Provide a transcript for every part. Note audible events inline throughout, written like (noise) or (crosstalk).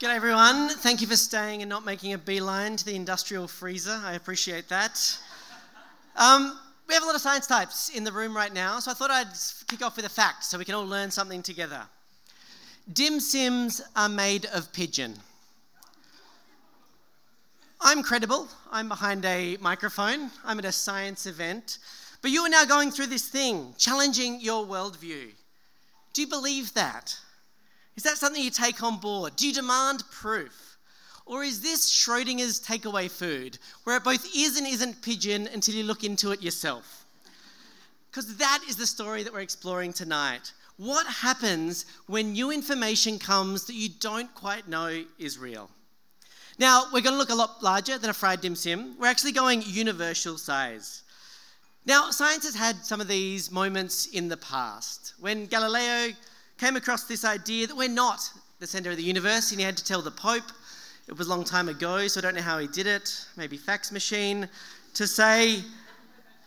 G'day everyone. Thank you for staying and not making a beeline to the industrial freezer. I appreciate that. Um, we have a lot of science types in the room right now, so I thought I'd kick off with a fact so we can all learn something together. Dim sims are made of pigeon. I'm credible. I'm behind a microphone. I'm at a science event. But you are now going through this thing, challenging your worldview. Do you believe that? Is that something you take on board? Do you demand proof? Or is this Schrodinger's takeaway food, where it both is and isn't pigeon until you look into it yourself? Because that is the story that we're exploring tonight. What happens when new information comes that you don't quite know is real? Now, we're going to look a lot larger than a fried dim sim. We're actually going universal size. Now, science has had some of these moments in the past. When Galileo came across this idea that we're not the center of the universe, and he had to tell the Pope. It was a long time ago, so I don't know how he did it, maybe fax machine, to say,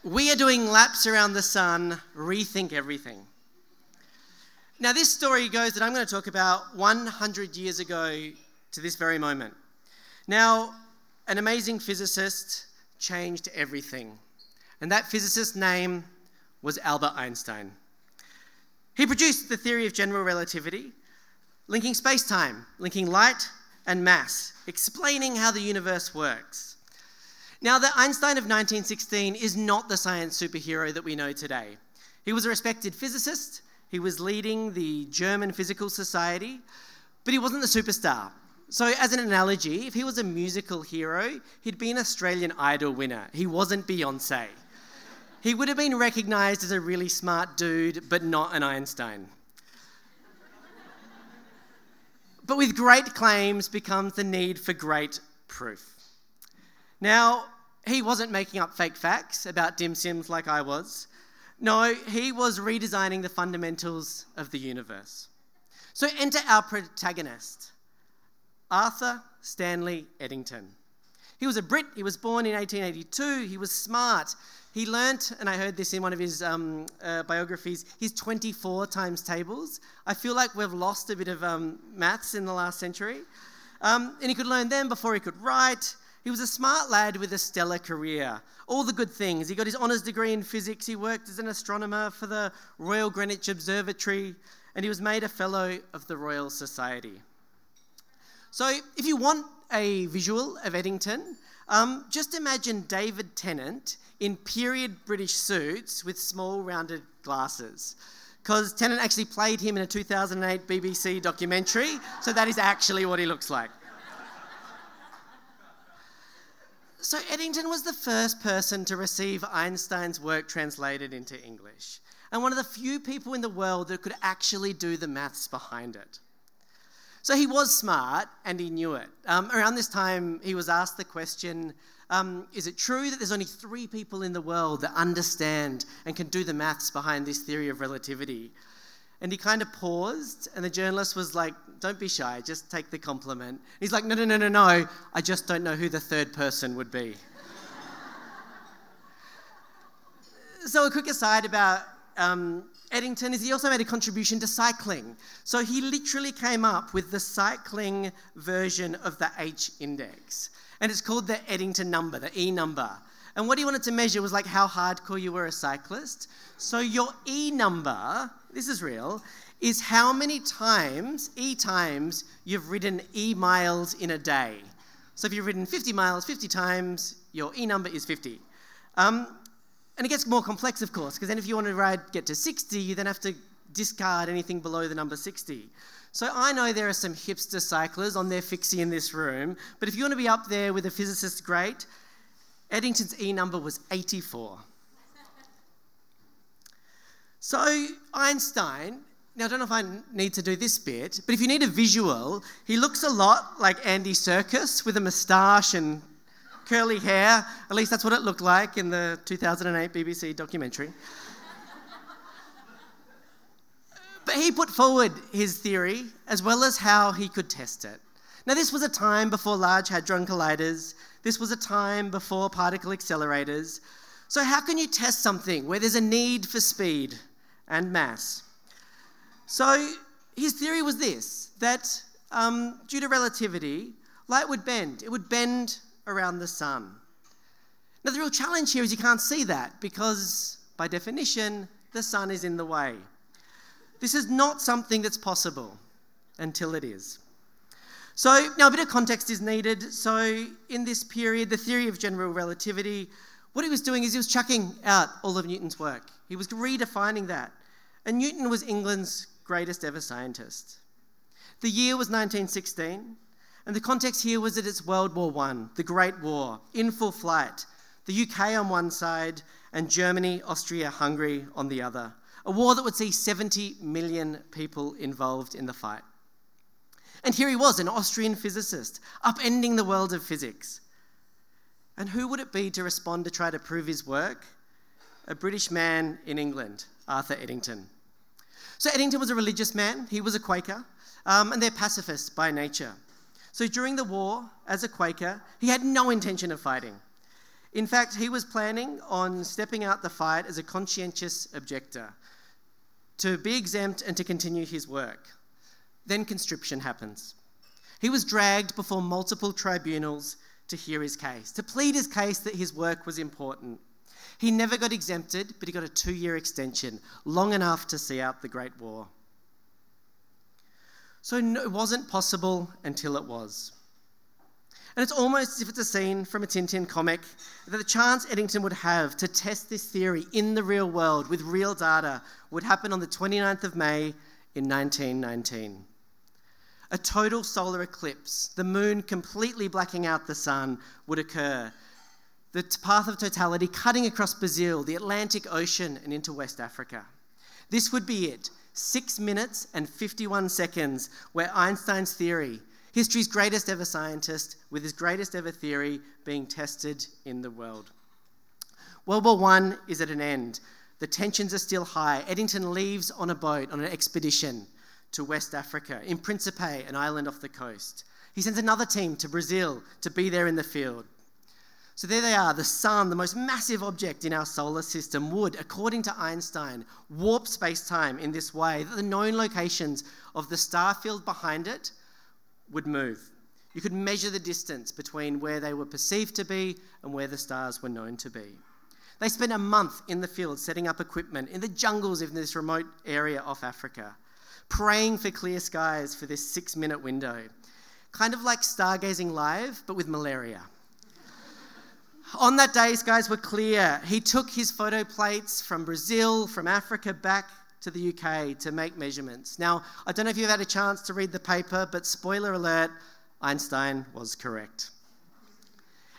We are doing laps around the sun, rethink everything. Now, this story goes that I'm going to talk about 100 years ago to this very moment. Now, an amazing physicist changed everything, and that physicist's name was Albert Einstein. He produced the theory of general relativity, linking space time, linking light and mass, explaining how the universe works. Now, the Einstein of 1916 is not the science superhero that we know today. He was a respected physicist, he was leading the German Physical Society, but he wasn't the superstar. So, as an analogy, if he was a musical hero, he'd be an Australian Idol winner. He wasn't Beyonce. He would have been recognized as a really smart dude, but not an Einstein. but with great claims becomes the need for great proof. Now, he wasn't making up fake facts about dim sims like I was. No, he was redesigning the fundamentals of the universe. So enter our protagonist, Arthur Stanley Eddington. He was a Brit, he was born in 1882, he was smart, he learnt, and I heard this in one of his um, uh, biographies, his 24 times tables. I feel like we've lost a bit of um, maths in the last century. Um, and he could learn them before he could write. He was a smart lad with a stellar career. All the good things. He got his honours degree in physics. He worked as an astronomer for the Royal Greenwich Observatory. And he was made a Fellow of the Royal Society. So, if you want a visual of Eddington, um, just imagine David Tennant in period British suits with small rounded glasses. Because Tennant actually played him in a 2008 BBC documentary, so that is actually what he looks like. So, Eddington was the first person to receive Einstein's work translated into English, and one of the few people in the world that could actually do the maths behind it. So, he was smart and he knew it. Um, around this time, he was asked the question um, is it true that there's only three people in the world that understand and can do the maths behind this theory of relativity? And he kind of paused, and the journalist was like, Don't be shy, just take the compliment. He's like, No, no, no, no, no, I just don't know who the third person would be. (laughs) so, a quick aside about um, Eddington is he also made a contribution to cycling. So, he literally came up with the cycling version of the H index and it's called the Eddington number, the E number. And what he wanted to measure was like how hardcore you were a cyclist. So your E number, this is real, is how many times, E times, you've ridden E miles in a day. So if you've ridden 50 miles 50 times, your E number is 50. Um, and it gets more complex, of course, because then if you want to ride, get to 60, you then have to discard anything below the number 60. So I know there are some hipster cyclists on their fixie in this room, but if you want to be up there with a physicist, great. Eddington's E number was 84. so Einstein, now I don't know if I need to do this bit, but if you need a visual, he looks a lot like Andy Serkis with a moustache and curly hair. At least that's what it looked like in the 2008 BBC documentary. But he put forward his theory as well as how he could test it. Now, this was a time before Large Hadron Colliders, this was a time before particle accelerators. So, how can you test something where there's a need for speed and mass? So, his theory was this that um, due to relativity, light would bend. It would bend around the sun. Now, the real challenge here is you can't see that because, by definition, the sun is in the way. This is not something that's possible until it is. So, now a bit of context is needed. So, in this period, the theory of general relativity, what he was doing is he was chucking out all of Newton's work. He was redefining that. And Newton was England's greatest ever scientist. The year was 1916, and the context here was that it's World War I, the Great War, in full flight. The UK on one side, and Germany, Austria, Hungary on the other. A war that would see 70 million people involved in the fight. And here he was, an Austrian physicist, upending the world of physics. And who would it be to respond to try to prove his work? A British man in England, Arthur Eddington. So, Eddington was a religious man, he was a Quaker, um, and they're pacifists by nature. So, during the war, as a Quaker, he had no intention of fighting. In fact, he was planning on stepping out the fight as a conscientious objector to be exempt and to continue his work. Then conscription happens. He was dragged before multiple tribunals to hear his case, to plead his case that his work was important. He never got exempted, but he got a two year extension, long enough to see out the Great War. So it wasn't possible until it was. And it's almost as if it's a scene from a Tintin comic that the chance Eddington would have to test this theory in the real world with real data would happen on the 29th of May in 1919. A total solar eclipse, the moon completely blacking out the sun, would occur. The path of totality cutting across Brazil, the Atlantic Ocean, and into West Africa. This would be it. Six minutes and 51 seconds, where Einstein's theory, history's greatest ever scientist, with his greatest ever theory being tested in the world. World War I is at an end. The tensions are still high. Eddington leaves on a boat on an expedition to West Africa, in Principe, an island off the coast. He sends another team to Brazil to be there in the field. So there they are. The sun, the most massive object in our solar system, would, according to Einstein, warp space time in this way that the known locations of the star field behind it would move. You could measure the distance between where they were perceived to be and where the stars were known to be. They spent a month in the field setting up equipment in the jungles of this remote area off Africa, praying for clear skies for this six minute window. Kind of like stargazing live, but with malaria. On that day, skies were clear. He took his photo plates from Brazil, from Africa, back to the UK to make measurements. Now, I don't know if you've had a chance to read the paper, but spoiler alert Einstein was correct.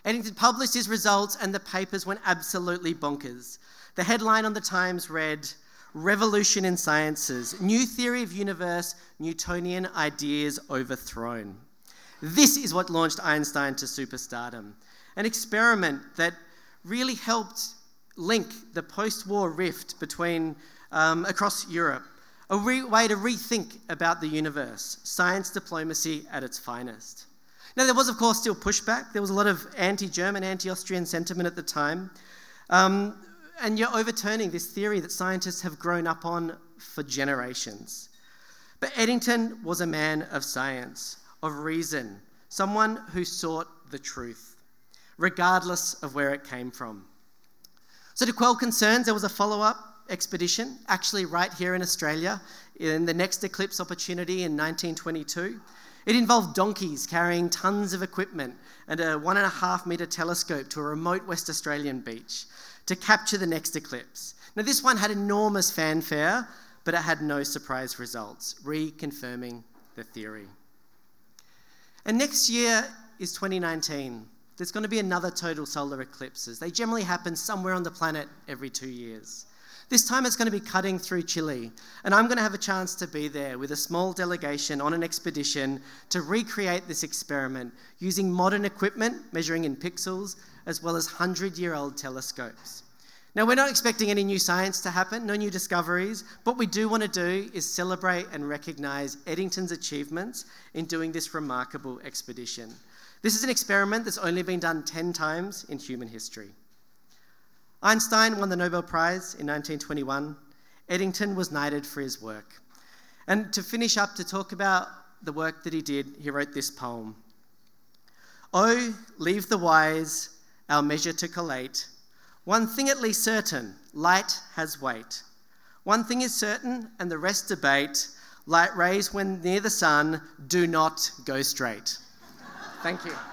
Eddington published his results, and the papers went absolutely bonkers. The headline on the Times read Revolution in Sciences New Theory of Universe, Newtonian Ideas Overthrown. This is what launched Einstein to superstardom. An experiment that really helped link the post war rift between um, across Europe, a re- way to rethink about the universe, science diplomacy at its finest. Now, there was, of course, still pushback. There was a lot of anti German, anti Austrian sentiment at the time. Um, and you're overturning this theory that scientists have grown up on for generations. But Eddington was a man of science, of reason, someone who sought the truth, regardless of where it came from. So, to quell concerns, there was a follow up expedition, actually, right here in Australia, in the next eclipse opportunity in 1922. It involved donkeys carrying tons of equipment and a one and a half metre telescope to a remote West Australian beach to capture the next eclipse. Now, this one had enormous fanfare, but it had no surprise results, reconfirming the theory. And next year is 2019. There's going to be another total solar eclipses. They generally happen somewhere on the planet every two years. This time it's going to be cutting through Chile, and I'm going to have a chance to be there with a small delegation on an expedition to recreate this experiment using modern equipment measuring in pixels as well as 100 year old telescopes. Now, we're not expecting any new science to happen, no new discoveries. What we do want to do is celebrate and recognise Eddington's achievements in doing this remarkable expedition. This is an experiment that's only been done 10 times in human history. Einstein won the Nobel Prize in 1921. Eddington was knighted for his work. And to finish up, to talk about the work that he did, he wrote this poem Oh, leave the wise our measure to collate. One thing at least certain light has weight. One thing is certain, and the rest debate light rays when near the sun do not go straight. Thank you.